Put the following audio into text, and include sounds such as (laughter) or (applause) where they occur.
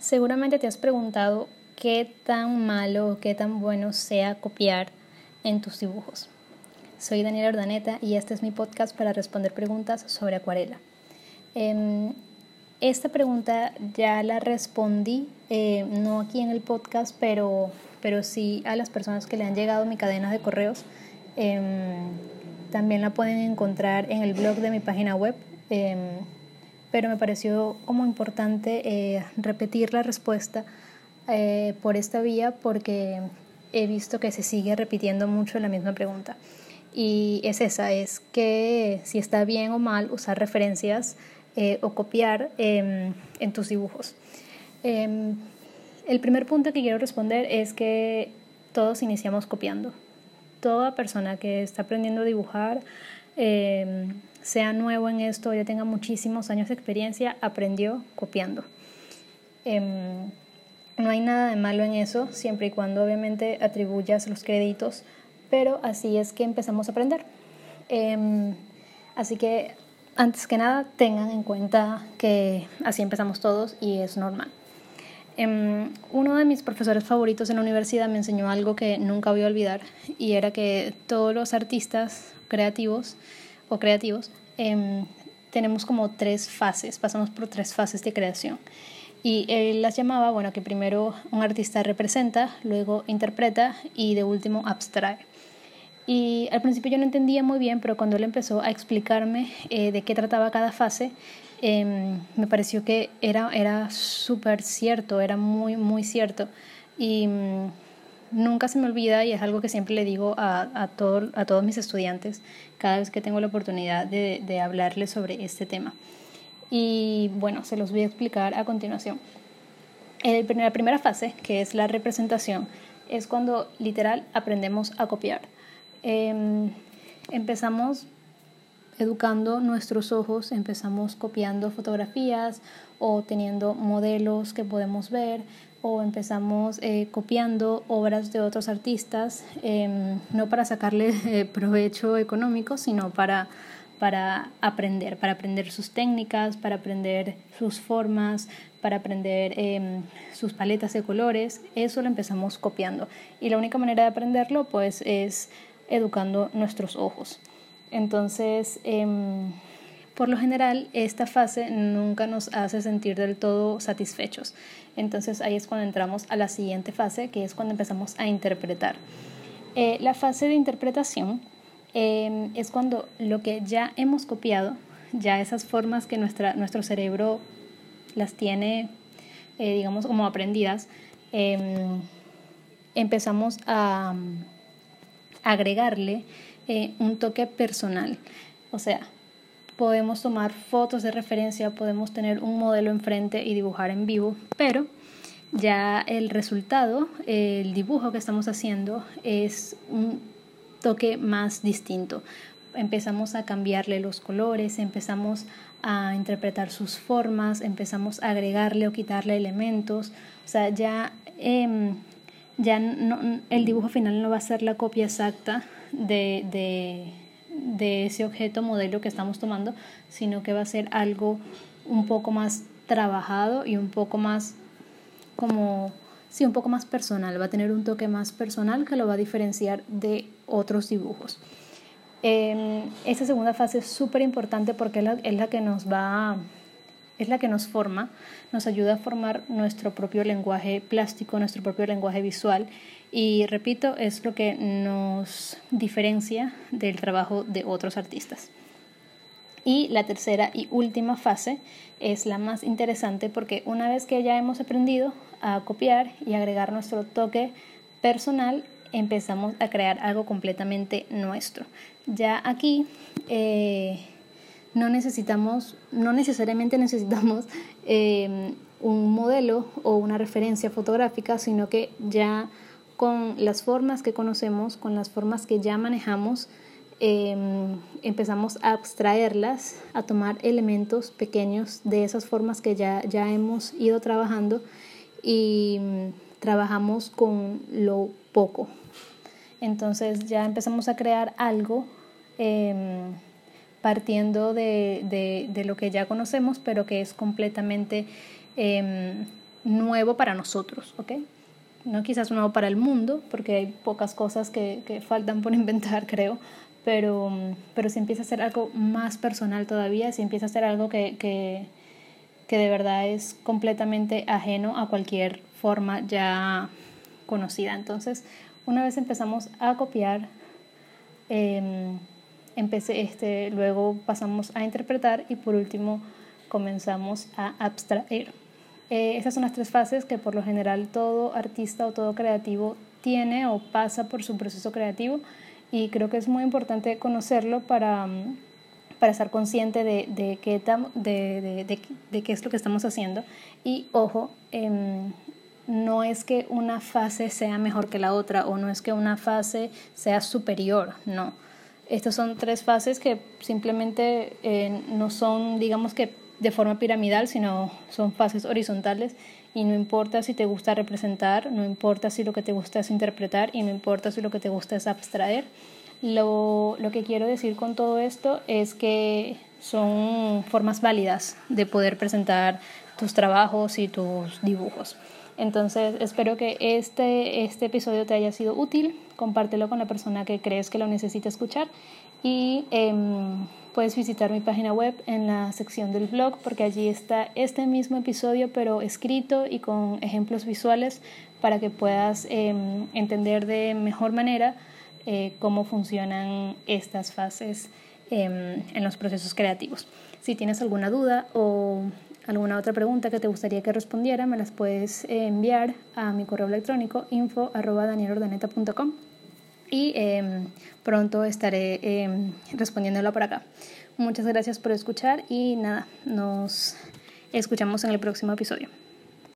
Seguramente te has preguntado qué tan malo o qué tan bueno sea copiar en tus dibujos. Soy Daniela Ordaneta y este es mi podcast para responder preguntas sobre acuarela. Em, esta pregunta ya la respondí, eh, no aquí en el podcast, pero, pero sí a las personas que le han llegado mi cadena de correos. Em, también la pueden encontrar en el blog de mi página web em, pero me pareció como importante eh, repetir la respuesta eh, por esta vía porque he visto que se sigue repitiendo mucho la misma pregunta. Y es esa, es que si está bien o mal usar referencias eh, o copiar em, en tus dibujos. Em, el primer punto que quiero responder es que todos iniciamos copiando. Toda persona que está aprendiendo a dibujar em, sea nuevo en esto, ya tenga muchísimos años de experiencia, aprendió copiando. Em, no hay nada de malo en eso, siempre y cuando obviamente atribuyas los créditos, pero así es que empezamos a aprender. Em, así que antes que nada tengan en cuenta que así empezamos todos y es normal. Em, uno de mis profesores favoritos en la universidad me enseñó algo que nunca voy a olvidar y era que todos los artistas creativos o creativos, em, tenemos como tres fases, pasamos por tres fases de creación. Y él las llamaba, bueno, que primero un artista representa, luego interpreta y de último abstrae. Y al principio yo no entendía muy bien, pero cuando él empezó a explicarme eh, de qué trataba cada fase, em, me pareció que era, era súper cierto, era muy, muy cierto. Y mm, nunca se me olvida y es algo que siempre le digo a, a, a todos mis estudiantes cada vez que tengo la oportunidad de, de hablarles sobre este tema. Y bueno, se los voy a explicar a continuación. El, la primera fase, que es la representación, es cuando literal aprendemos a copiar. Em, empezamos educando nuestros ojos, empezamos copiando fotografías o teniendo modelos que podemos ver o empezamos eh, copiando obras de otros artistas, em, no para sacarle eh, provecho económico, sino para, para aprender, para aprender sus técnicas, para aprender sus formas, para aprender em, sus paletas de colores. Eso lo empezamos copiando. Y la única manera de aprenderlo pues es educando nuestros ojos. Entonces, em, por lo general, esta fase nunca nos hace sentir del todo satisfechos. Entonces ahí es cuando entramos a la siguiente fase, que es cuando empezamos a interpretar. Eh, la fase de interpretación em, es cuando lo que ya hemos copiado, ya esas formas que nuestra, nuestro cerebro las tiene, eh, digamos, como aprendidas, em, empezamos a agregarle eh, un toque personal. O sea, podemos tomar fotos de referencia, podemos tener un modelo enfrente y dibujar en vivo, pero ya el resultado, el dibujo que estamos haciendo es un toque más distinto. Empezamos a cambiarle los colores, empezamos a interpretar sus formas, empezamos a agregarle o quitarle elementos, o sea, ya, em, ya no, el dibujo final no va a ser la copia exacta de, de, de ese objeto modelo que estamos tomando, sino que va a ser algo un poco más trabajado y un poco más como, sí, un poco más personal, va a tener un toque más personal que lo va a diferenciar de otros dibujos. Eh, esta segunda fase es súper importante porque es la, es la, que nos va, es la que nos forma, nos ayuda a formar nuestro propio lenguaje plástico, nuestro propio lenguaje visual y repito, es lo que nos diferencia del trabajo de otros artistas. Y la tercera y última fase es la más interesante porque una vez que ya hemos aprendido a copiar y agregar nuestro toque personal, empezamos a crear algo completamente nuestro. Ya aquí eh, no necesitamos, no necesariamente necesitamos (laughs) eh, un modelo o una referencia fotográfica, sino que ya con las formas que conocemos, con las formas que ya manejamos, em, empezamos a abstraerlas, a tomar elementos pequeños de esas formas que ya, ya hemos ido trabajando y mm, trabajamos con lo poco. Entonces ya empezamos a crear algo em, partiendo de, de, de, lo que ya conocemos, pero que es completamente em, nuevo para nosotros, ¿ok? No quizás nuevo para el mundo, porque hay pocas cosas que, que faltan por (laughs) inventar, creo, pero, pero si empieza a ser algo más personal todavía, si empieza a ser algo que, que, que de verdad es completamente ajeno a cualquier forma ya conocida. Entonces, una vez empezamos a copiar, eh, empecé, este, luego pasamos a interpretar y por último comenzamos a abstraer. Eh, esas son las tres fases que por lo general todo artista o todo creativo tiene o pasa por su proceso creativo y creo que es muy importante conocerlo para, para estar consciente de, de, qué de, de, de, qué es lo que estamos haciendo. Y ojo, eh, no es que una fase sea mejor que la otra o no es que una fase sea superior, no. Estas son tres fases que simplemente eh, no son, digamos que de forma piramidal, sino son fases horizontales y no importa si te gusta representar, no importa si lo que te gusta es interpretar y no importa si lo que te gusta es abstraer. Lo, lo que quiero decir con todo esto es que son formas válidas de poder presentar tus trabajos y tus dibujos. Entonces espero que este, este episodio te haya sido útil, compártelo con la persona que crees que lo necesita escuchar y em, puedes visitar mi página web en la sección del blog porque allí está este mismo episodio pero escrito y con ejemplos visuales para que puedas em, entender de mejor manera eh, cómo funcionan estas fases em, en los procesos creativos. Si tienes alguna duda o alguna otra pregunta que te gustaría que respondiera, me las puedes enviar a mi correo electrónico info y em, pronto estaré eh, respondiéndola por acá. Muchas gracias por escuchar y nada, nos escuchamos en el próximo episodio.